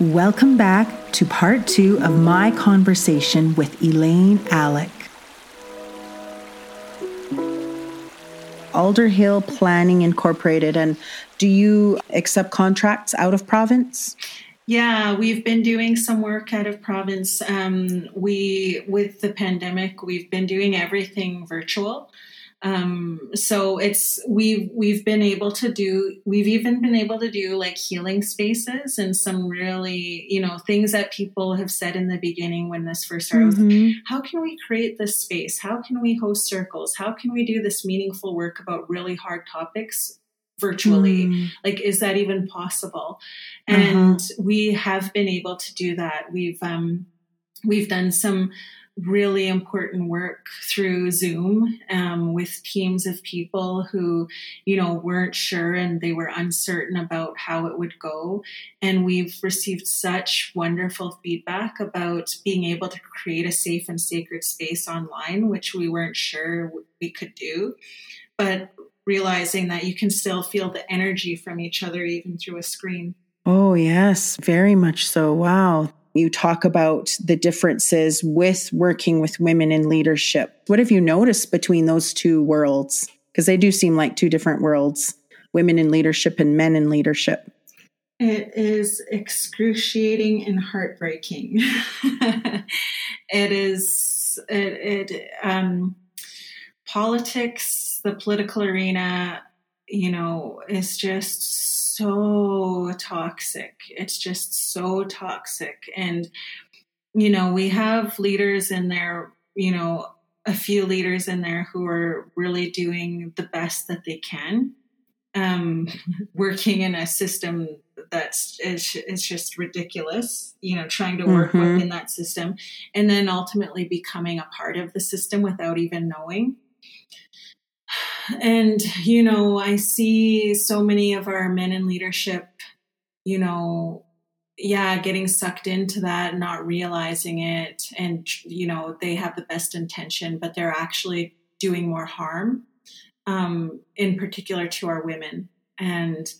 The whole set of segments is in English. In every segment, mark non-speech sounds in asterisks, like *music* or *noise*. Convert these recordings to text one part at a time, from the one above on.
Welcome back to part two of my conversation with Elaine Alec. Alderhill Planning Incorporated, and do you accept contracts out of province? Yeah, we've been doing some work out of province. Um, we, with the pandemic, we've been doing everything virtual. Um, so it's we've we've been able to do we've even been able to do like healing spaces and some really you know things that people have said in the beginning when this first started. Mm-hmm. How can we create this space? How can we host circles? How can we do this meaningful work about really hard topics virtually mm. like is that even possible and uh-huh. we have been able to do that we've um we've done some really important work through Zoom um, with teams of people who, you know, weren't sure and they were uncertain about how it would go. And we've received such wonderful feedback about being able to create a safe and sacred space online, which we weren't sure we could do. But realizing that you can still feel the energy from each other even through a screen. Oh, yes, very much so. Wow you talk about the differences with working with women in leadership. What have you noticed between those two worlds? Because they do seem like two different worlds women in leadership and men in leadership. It is excruciating and heartbreaking. *laughs* it is, it, it um, politics, the political arena, you know, is just so toxic. It's just so toxic. And, you know, we have leaders in there, you know, a few leaders in there who are really doing the best that they can. Um, *laughs* working in a system that's is, is just ridiculous, you know, trying to work mm-hmm. within that system and then ultimately becoming a part of the system without even knowing and you know i see so many of our men in leadership you know yeah getting sucked into that not realizing it and you know they have the best intention but they're actually doing more harm um, in particular to our women. And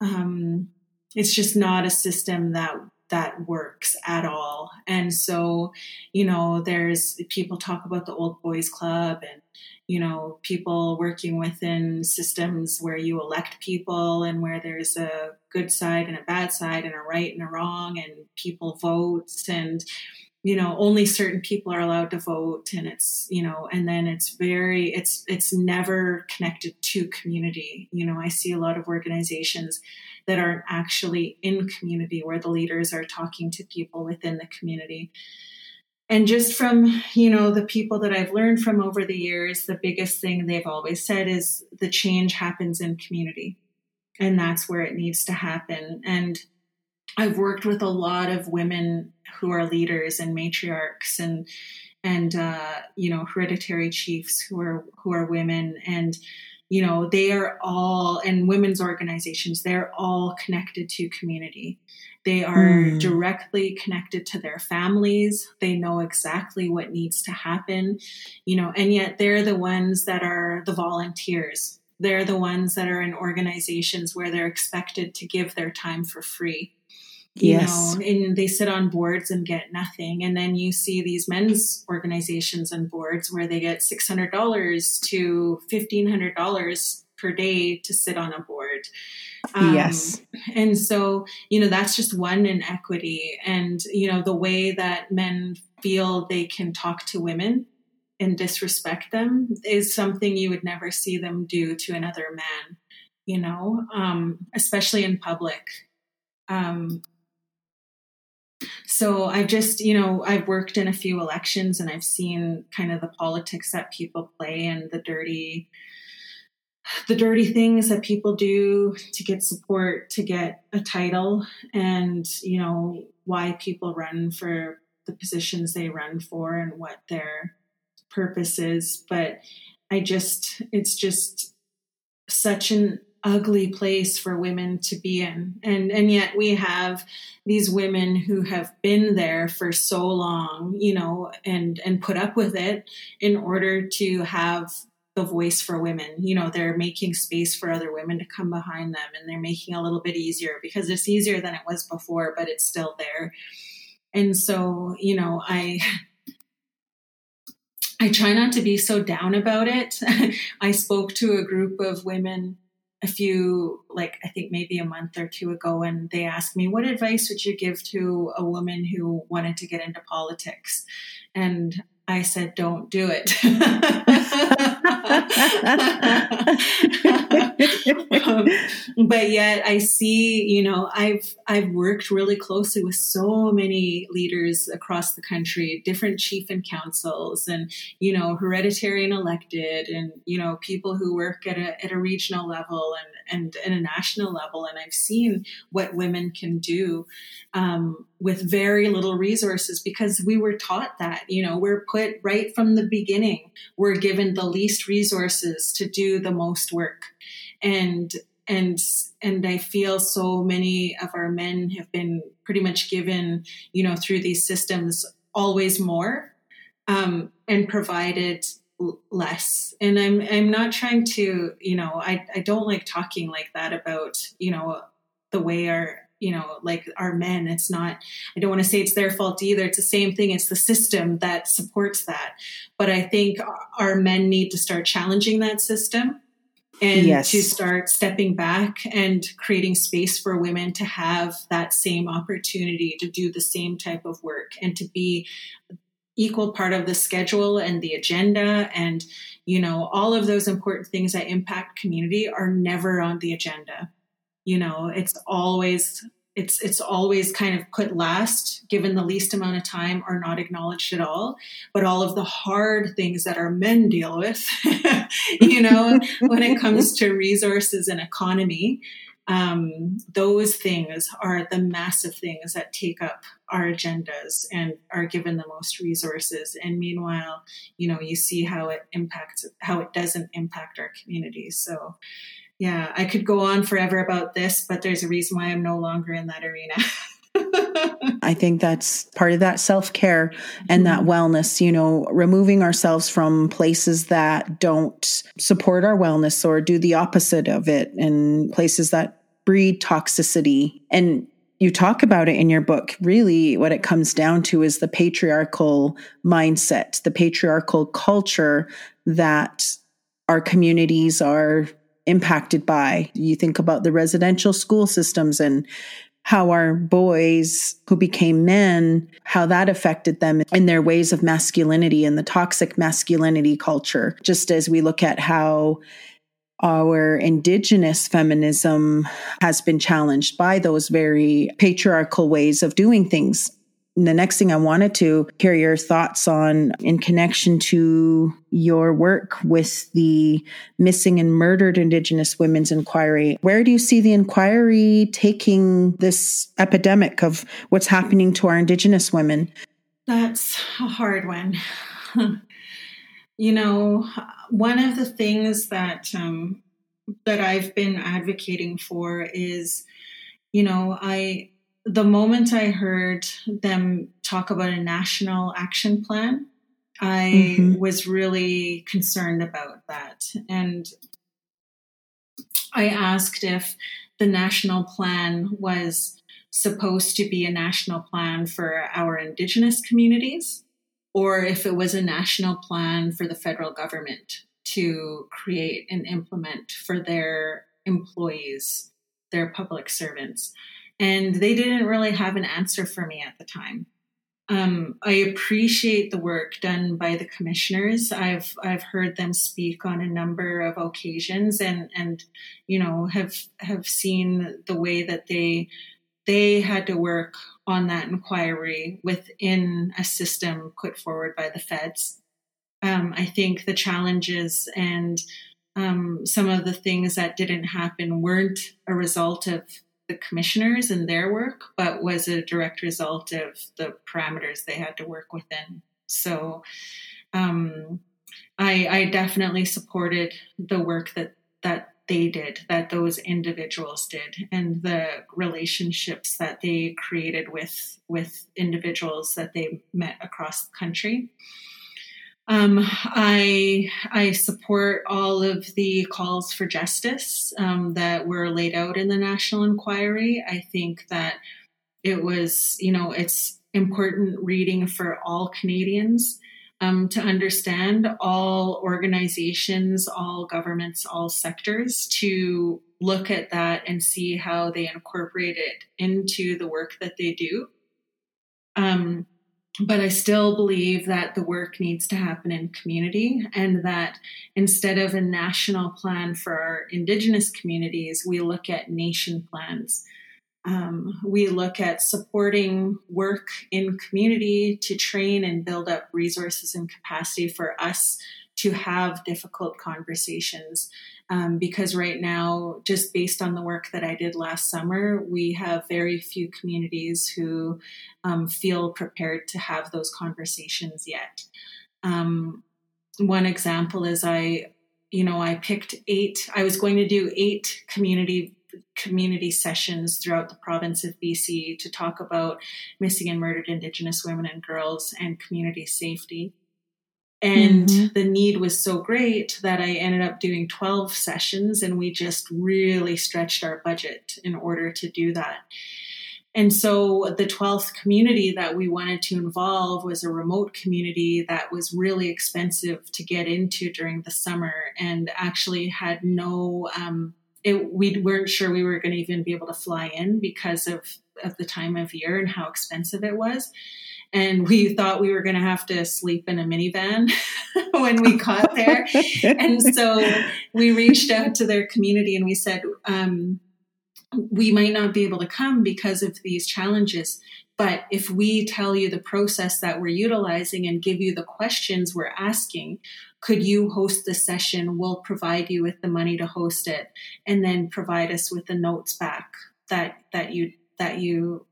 um, it's just not a system that that works at all. And so you know there's people talk about the old boys club and you know, people working within systems where you elect people and where there's a good side and a bad side and a right and a wrong and people vote and you know only certain people are allowed to vote and it's you know and then it's very it's it's never connected to community. You know i see a lot of organizations that aren't actually in community where the leaders are talking to people within the community. And just from you know the people that i've learned from over the years the biggest thing they've always said is the change happens in community. And that's where it needs to happen. And i've worked with a lot of women who are leaders and matriarchs and and uh, you know hereditary chiefs who are who are women and you know they are all and women's organizations they're all connected to community they are mm. directly connected to their families. They know exactly what needs to happen, you know, and yet they're the ones that are the volunteers. They're the ones that are in organizations where they're expected to give their time for free. You yes. know, and they sit on boards and get nothing. And then you see these men's organizations and boards where they get $600 to $1,500 per day to sit on a board. Um, yes. And so, you know, that's just one inequity. And, you know, the way that men feel they can talk to women and disrespect them is something you would never see them do to another man, you know, um, especially in public. Um, so I've just, you know, I've worked in a few elections and I've seen kind of the politics that people play and the dirty the dirty things that people do to get support to get a title and you know why people run for the positions they run for and what their purpose is. But i just it's just such an ugly place for women to be in and and yet we have these women who have been there for so long you know and and put up with it in order to have the voice for women. You know, they're making space for other women to come behind them and they're making a little bit easier because it's easier than it was before, but it's still there. And so, you know, I I try not to be so down about it. *laughs* I spoke to a group of women a few, like I think maybe a month or two ago, and they asked me, What advice would you give to a woman who wanted to get into politics? And I said, Don't do it. um, but yet I see, you know, I've I've worked really closely with so many leaders across the country, different chief and councils, and you know, hereditary and elected, and you know, people who work at a at a regional level and and at a national level, and I've seen what women can do um, with very little resources because we were taught that. You know, we're put right from the beginning. We're given the least resources to do the most work and and and I feel so many of our men have been pretty much given, you know, through these systems always more um, and provided less. And I'm I'm not trying to, you know, I I don't like talking like that about, you know, the way our you know like our men it's not i don't want to say it's their fault either it's the same thing it's the system that supports that but i think our men need to start challenging that system and yes. to start stepping back and creating space for women to have that same opportunity to do the same type of work and to be equal part of the schedule and the agenda and you know all of those important things that impact community are never on the agenda you know it's always it's it's always kind of put last given the least amount of time or not acknowledged at all. But all of the hard things that our men deal with *laughs* you know when it comes to resources and economy um, those things are the massive things that take up our agendas and are given the most resources. And meanwhile you know you see how it impacts how it doesn't impact our communities so yeah, I could go on forever about this, but there's a reason why I'm no longer in that arena. *laughs* I think that's part of that self care and that mm-hmm. wellness, you know, removing ourselves from places that don't support our wellness or do the opposite of it and places that breed toxicity. And you talk about it in your book. Really, what it comes down to is the patriarchal mindset, the patriarchal culture that our communities are impacted by. You think about the residential school systems and how our boys who became men, how that affected them in their ways of masculinity and the toxic masculinity culture. Just as we look at how our indigenous feminism has been challenged by those very patriarchal ways of doing things the next thing I wanted to hear your thoughts on in connection to your work with the missing and murdered Indigenous women's inquiry. Where do you see the inquiry taking this epidemic of what's happening to our Indigenous women? That's a hard one. *laughs* you know, one of the things that um, that I've been advocating for is, you know, I the moment I heard them talk about a national action plan, I mm-hmm. was really concerned about that. And I asked if the national plan was supposed to be a national plan for our Indigenous communities or if it was a national plan for the federal government to create and implement for their employees, their public servants and they didn't really have an answer for me at the time. Um, I appreciate the work done by the commissioners. I've I've heard them speak on a number of occasions, and and you know have have seen the way that they they had to work on that inquiry within a system put forward by the feds. Um, I think the challenges and um, some of the things that didn't happen weren't a result of the commissioners and their work, but was a direct result of the parameters they had to work within. So um, I, I definitely supported the work that that they did, that those individuals did, and the relationships that they created with with individuals that they met across the country. Um, I I support all of the calls for justice um, that were laid out in the national inquiry. I think that it was, you know, it's important reading for all Canadians um, to understand all organizations, all governments, all sectors to look at that and see how they incorporate it into the work that they do. Um, but I still believe that the work needs to happen in community and that instead of a national plan for our Indigenous communities, we look at nation plans. Um, we look at supporting work in community to train and build up resources and capacity for us to have difficult conversations. Um, because right now, just based on the work that I did last summer, we have very few communities who um, feel prepared to have those conversations yet. Um, one example is I, you know, I picked eight, I was going to do eight community community sessions throughout the province of BC to talk about missing and murdered Indigenous women and girls and community safety. And mm-hmm. the need was so great that I ended up doing 12 sessions and we just really stretched our budget in order to do that. And so the 12th community that we wanted to involve was a remote community that was really expensive to get into during the summer and actually had no, um, it, we weren't sure we were going to even be able to fly in because of, of the time of year and how expensive it was and we thought we were going to have to sleep in a minivan *laughs* when we got there. *laughs* and so we reached out to their community and we said, um, we might not be able to come because of these challenges. But if we tell you the process that we're utilizing and give you the questions we're asking, could you host the session? We'll provide you with the money to host it and then provide us with the notes back that, that you, that you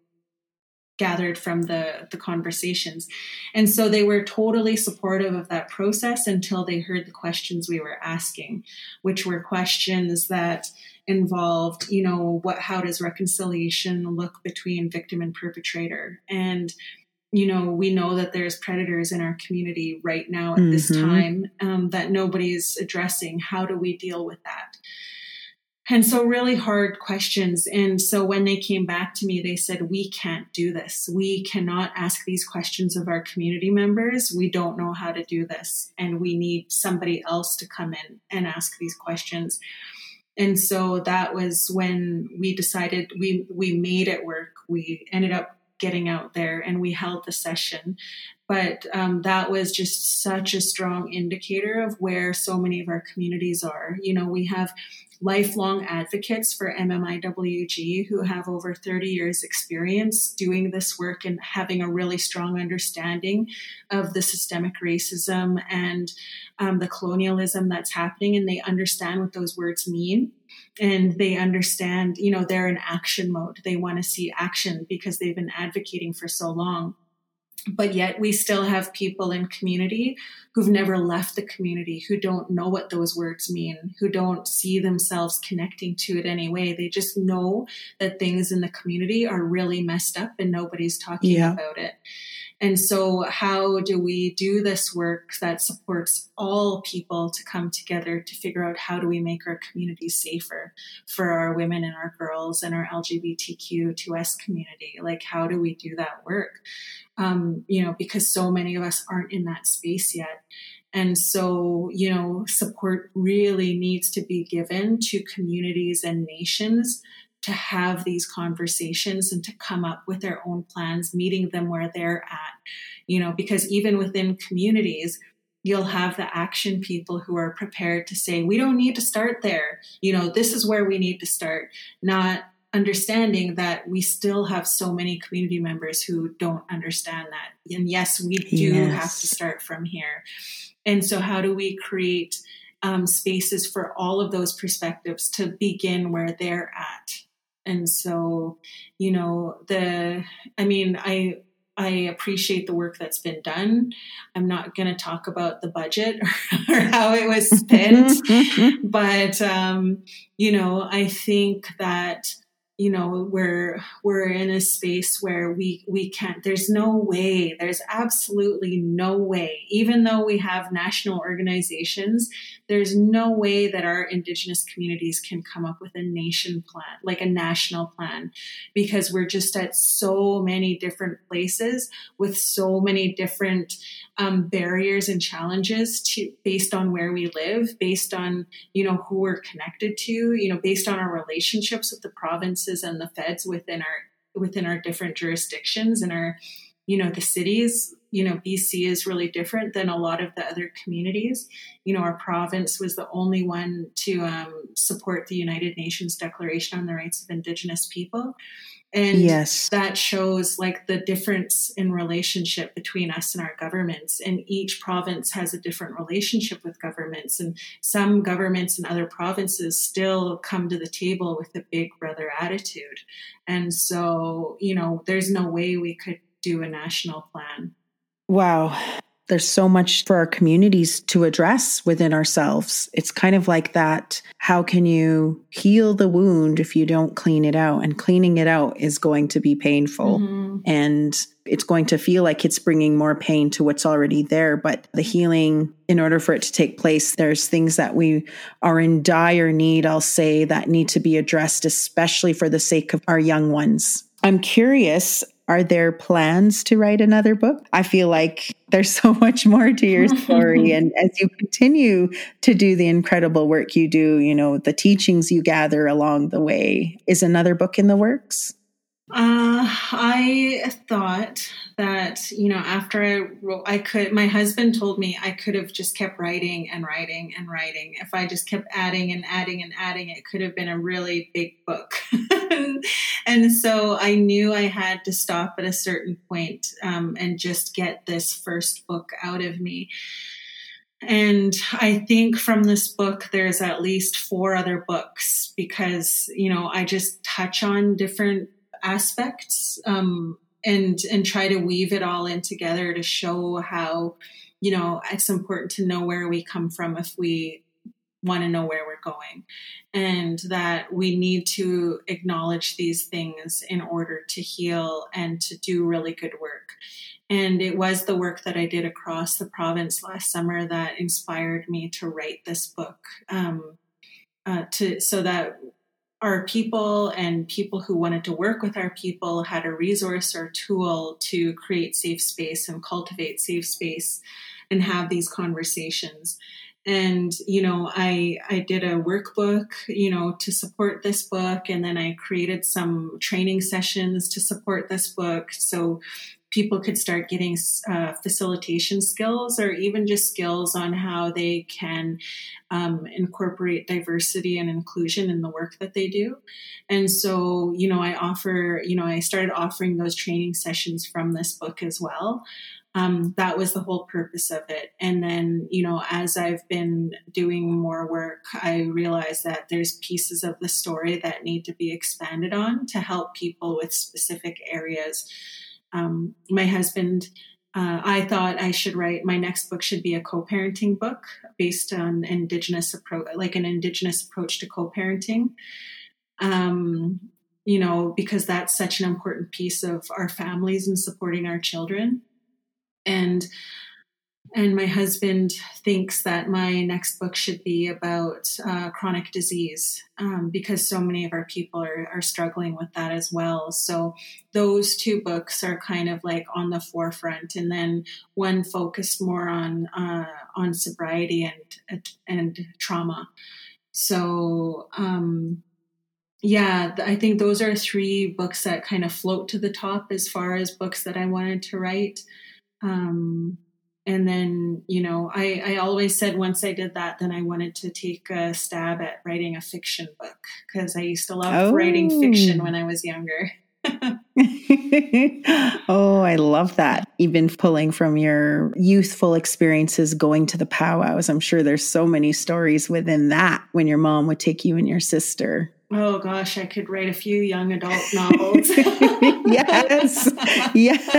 gathered from the the conversations and so they were totally supportive of that process until they heard the questions we were asking which were questions that involved you know what how does reconciliation look between victim and perpetrator and you know we know that there's predators in our community right now at mm-hmm. this time um, that nobody's addressing how do we deal with that and so, really hard questions. And so, when they came back to me, they said, We can't do this. We cannot ask these questions of our community members. We don't know how to do this. And we need somebody else to come in and ask these questions. And so that was when we decided we we made it work. We ended up getting out there and we held the session. But um, that was just such a strong indicator of where so many of our communities are. You know, we have lifelong advocates for MMIWG who have over 30 years experience doing this work and having a really strong understanding of the systemic racism and um, the colonialism that's happening and they understand what those words mean. And they understand you know they're in action mode. They want to see action because they've been advocating for so long but yet we still have people in community who've never left the community who don't know what those words mean who don't see themselves connecting to it anyway they just know that things in the community are really messed up and nobody's talking yeah. about it and so, how do we do this work that supports all people to come together to figure out how do we make our communities safer for our women and our girls and our LGBTQ2S community? Like, how do we do that work? Um, you know, because so many of us aren't in that space yet. And so, you know, support really needs to be given to communities and nations to have these conversations and to come up with their own plans, meeting them where they're at, you know, because even within communities, you'll have the action people who are prepared to say, we don't need to start there. You know, this is where we need to start, not understanding that we still have so many community members who don't understand that. And yes, we do yes. have to start from here. And so, how do we create um, spaces for all of those perspectives to begin where they're at? And so you know the i mean i i appreciate the work that's been done. I'm not going to talk about the budget *laughs* or, how it was spent *laughs* but um you know i think that you know we're we're in a space where we we can't there's no way there's absolutely no way even though we have national organizations there's no way that our indigenous communities can come up with a nation plan like a national plan because we're just at so many different places with so many different um, barriers and challenges to based on where we live based on you know who we're connected to you know based on our relationships with the provinces and the feds within our within our different jurisdictions and our you know the cities you know bc is really different than a lot of the other communities. You know our province was the only one to um, support the united nations declaration on the rights of indigenous people and yes. that shows like the difference in relationship between us and our governments. And each province has a different relationship with governments. And some governments in other provinces still come to the table with a big brother attitude. And so you know there's no way we could do a national plan. Wow there's so much for our communities to address within ourselves. It's kind of like that. How can you heal the wound if you don't clean it out? And cleaning it out is going to be painful. Mm-hmm. And it's going to feel like it's bringing more pain to what's already there. But the healing, in order for it to take place, there's things that we are in dire need, I'll say, that need to be addressed, especially for the sake of our young ones. I'm curious are there plans to write another book? I feel like there's so *laughs* much more to your story. *laughs* and as you continue to do the incredible work you do, you know, the teachings you gather along the way, is another book in the works? Uh, I thought that, you know, after I wrote, I could, my husband told me I could have just kept writing and writing and writing. If I just kept adding and adding and adding, it could have been a really big book. *laughs* *laughs* and so I knew I had to stop at a certain point, um, and just get this first book out of me. And I think from this book, there's at least four other books because, you know, I just touch on different aspects um, and and try to weave it all in together to show how you know it's important to know where we come from if we want to know where we're going. And that we need to acknowledge these things in order to heal and to do really good work. And it was the work that i did across the province last summer that inspired me to write this book um, uh, to so that our people and people who wanted to work with our people had a resource or tool to create safe space and cultivate safe space and have these conversations and you know i i did a workbook you know to support this book and then i created some training sessions to support this book so people could start getting uh, facilitation skills or even just skills on how they can um, incorporate diversity and inclusion in the work that they do. And so, you know, I offer, you know, I started offering those training sessions from this book as well. Um, that was the whole purpose of it. And then, you know, as I've been doing more work, I realized that there's pieces of the story that need to be expanded on to help people with specific areas um, my husband, uh, I thought I should write my next book should be a co-parenting book based on indigenous approach, like an indigenous approach to co-parenting. Um, you know, because that's such an important piece of our families and supporting our children. And and my husband thinks that my next book should be about uh, chronic disease um, because so many of our people are, are struggling with that as well. So those two books are kind of like on the forefront, and then one focused more on uh, on sobriety and and trauma. So um, yeah, I think those are three books that kind of float to the top as far as books that I wanted to write. Um, and then you know I, I always said once i did that then i wanted to take a stab at writing a fiction book because i used to love oh. writing fiction when i was younger. *laughs* *laughs* Oh i love that. Even pulling from your youthful experiences going to the powwows i'm sure there's so many stories within that when your mom would take you and your sister Oh gosh, I could write a few young adult novels. *laughs* yes. Yes. *laughs*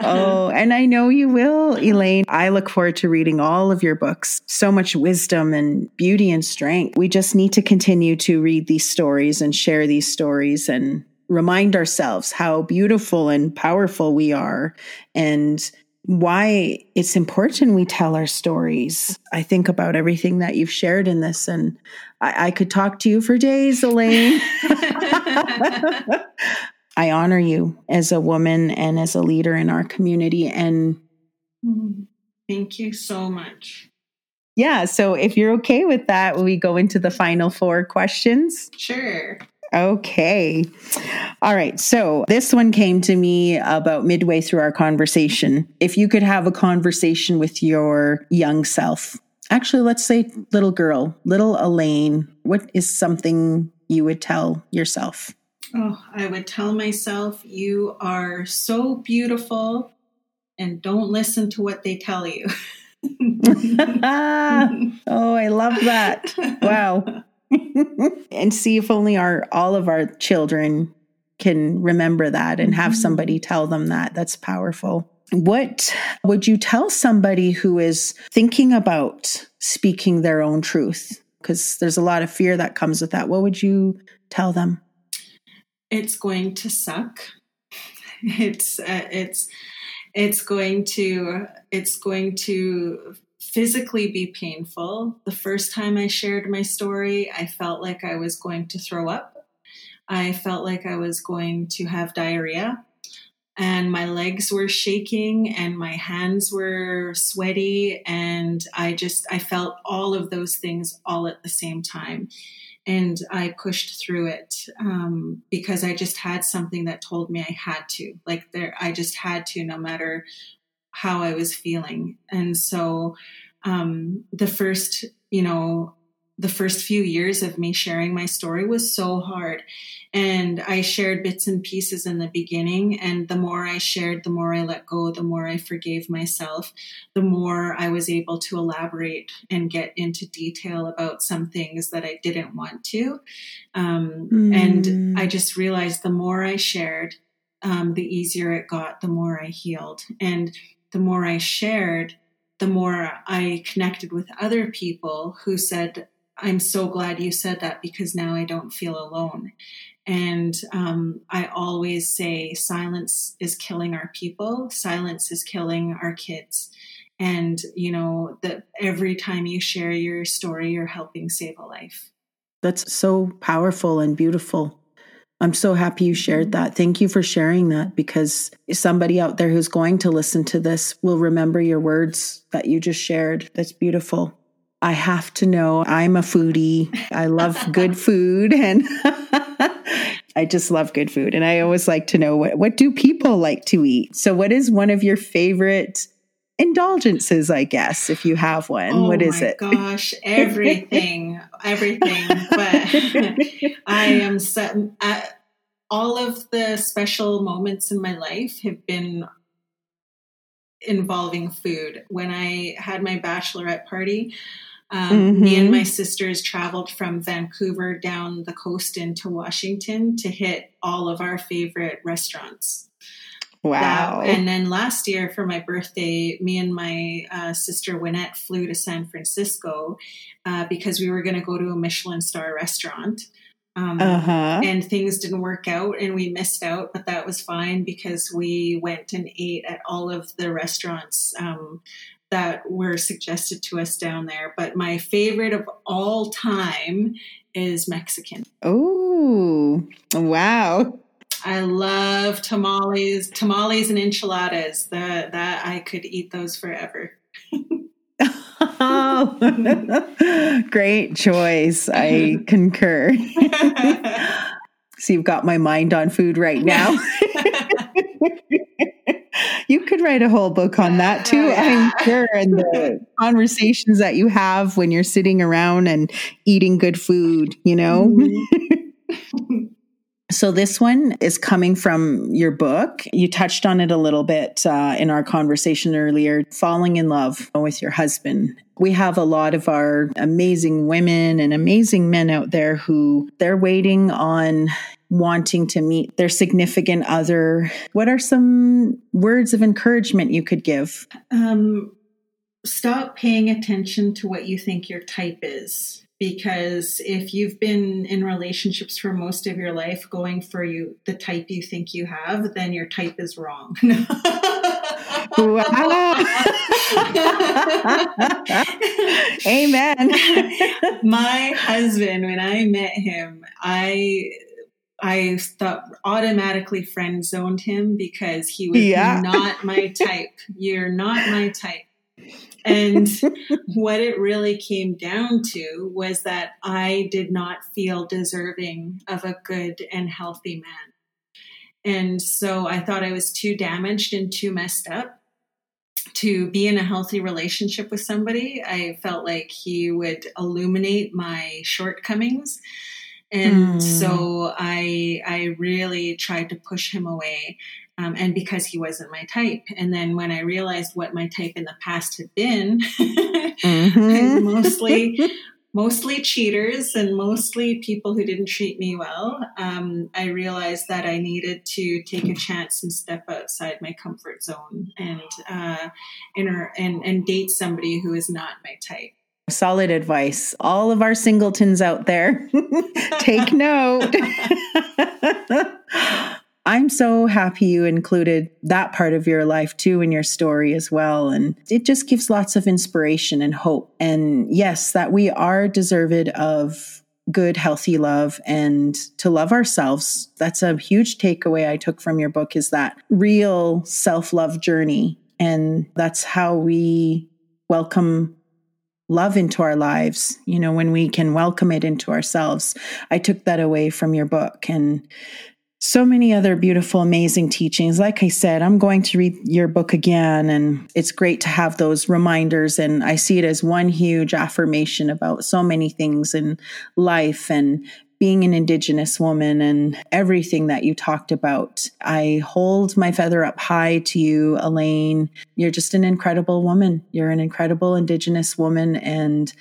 oh, and I know you will, Elaine. I look forward to reading all of your books. So much wisdom and beauty and strength. We just need to continue to read these stories and share these stories and remind ourselves how beautiful and powerful we are and why it's important we tell our stories. I think about everything that you've shared in this, and I, I could talk to you for days, Elaine. *laughs* I honor you as a woman and as a leader in our community. And mm-hmm. thank you so much. Yeah. So if you're okay with that, we go into the final four questions. Sure. Okay. All right. So this one came to me about midway through our conversation. If you could have a conversation with your young self, actually, let's say little girl, little Elaine, what is something you would tell yourself? Oh, I would tell myself, you are so beautiful and don't listen to what they tell you. *laughs* oh, I love that. Wow. *laughs* and see if only our all of our children can remember that and have mm-hmm. somebody tell them that. That's powerful. What would you tell somebody who is thinking about speaking their own truth? Because there's a lot of fear that comes with that. What would you tell them? It's going to suck. *laughs* It's uh, it's it's going to it's going to physically be painful. The first time I shared my story, I felt like I was going to throw up. I felt like I was going to have diarrhea. And my legs were shaking and my hands were sweaty. And I just, I felt all of those things all at the same time. And I pushed through it um, because I just had something that told me I had to. Like there, I just had to, no matter how I was feeling. And so um, the first, you know, the first few years of me sharing my story was so hard. And I shared bits and pieces in the beginning. And the more I shared, the more I let go, the more I forgave myself, the more I was able to elaborate and get into detail about some things that I didn't want to. Um, mm. And I just realized the more I shared, um, the easier it got, the more I healed. And the more I shared, the more I connected with other people who said, I'm so glad you said that because now I don't feel alone. And um, I always say silence is killing our people, silence is killing our kids. And, you know, that every time you share your story, you're helping save a life. That's so powerful and beautiful. I'm so happy you shared that. Thank you for sharing that because somebody out there who's going to listen to this will remember your words that you just shared. That's beautiful. I have to know I'm a foodie. I love good food and *laughs* I just love good food. And I always like to know what, what do people like to eat? So what is one of your favorite indulgences, I guess, if you have one. Oh what is it? Gosh, *laughs* everything, everything. But *laughs* I am so, uh, all of the special moments in my life have been involving food. When I had my bachelorette party, um, mm-hmm. me and my sisters traveled from Vancouver down the coast into Washington to hit all of our favorite restaurants. Wow. That, and then last year for my birthday, me and my uh, sister Wynette flew to San Francisco uh, because we were going to go to a Michelin star restaurant. Um, uh-huh. And things didn't work out and we missed out, but that was fine because we went and ate at all of the restaurants um, that were suggested to us down there. But my favorite of all time is Mexican. Oh, wow. I love tamales, tamales and enchiladas. That that I could eat those forever. oh, *laughs* great choice. I *laughs* concur. *laughs* so you've got my mind on food right now. You could write a whole book on that too, I'm sure. And the *laughs* conversations that you have when you're sitting around and eating good food, you know? Mm-hmm. *laughs* So, this one is coming from your book. You touched on it a little bit uh, in our conversation earlier falling in love with your husband. We have a lot of our amazing women and amazing men out there who they're waiting on wanting to meet their significant other. What are some words of encouragement you could give? Um, stop paying attention to what you think your type is because if you've been in relationships for most of your life going for you the type you think you have then your type is wrong *laughs* *laughs* amen my husband when i met him i I thought automatically friend zoned him because he was yeah. not my *laughs* type. You're not my type. And what it really came down to was that I did not feel deserving of a good and healthy man. And so I thought I was too damaged and too messed up to be in a healthy relationship with somebody. I felt like he would illuminate my shortcomings. And mm. so I I really tried to push him away um, and because he wasn't my type. And then when I realized what my type in the past had been, *laughs* mm-hmm. mostly *laughs* mostly cheaters and mostly people who didn't treat me well, um, I realized that I needed to take a chance and step outside my comfort zone and uh, inter- and and date somebody who is not my type. Solid advice. All of our singletons out there, *laughs* take *laughs* note. I'm so happy you included that part of your life too in your story as well. And it just gives lots of inspiration and hope. And yes, that we are deserved of good, healthy love and to love ourselves. That's a huge takeaway I took from your book is that real self love journey. And that's how we welcome love into our lives, you know, when we can welcome it into ourselves. I took that away from your book. And so many other beautiful, amazing teachings. Like I said, I'm going to read your book again, and it's great to have those reminders. And I see it as one huge affirmation about so many things in life and being an Indigenous woman and everything that you talked about. I hold my feather up high to you, Elaine. You're just an incredible woman. You're an incredible Indigenous woman, and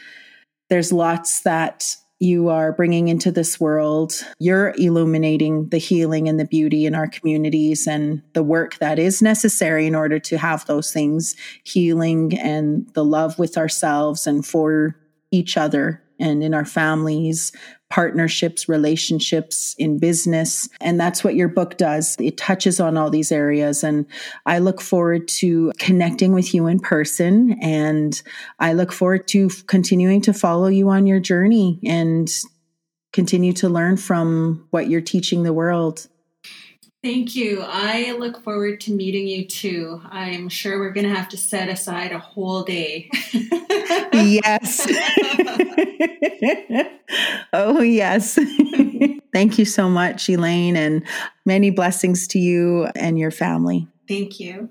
there's lots that you are bringing into this world. You're illuminating the healing and the beauty in our communities and the work that is necessary in order to have those things healing and the love with ourselves and for each other and in our families, partnerships, relationships, in business. And that's what your book does. It touches on all these areas. And I look forward to connecting with you in person. And I look forward to continuing to follow you on your journey and continue to learn from what you're teaching the world. Thank you. I look forward to meeting you too. I'm sure we're going to have to set aside a whole day. yes. *laughs* oh, yes. Thank you so much, Elaine, and many blessings to you and your family. Thank you.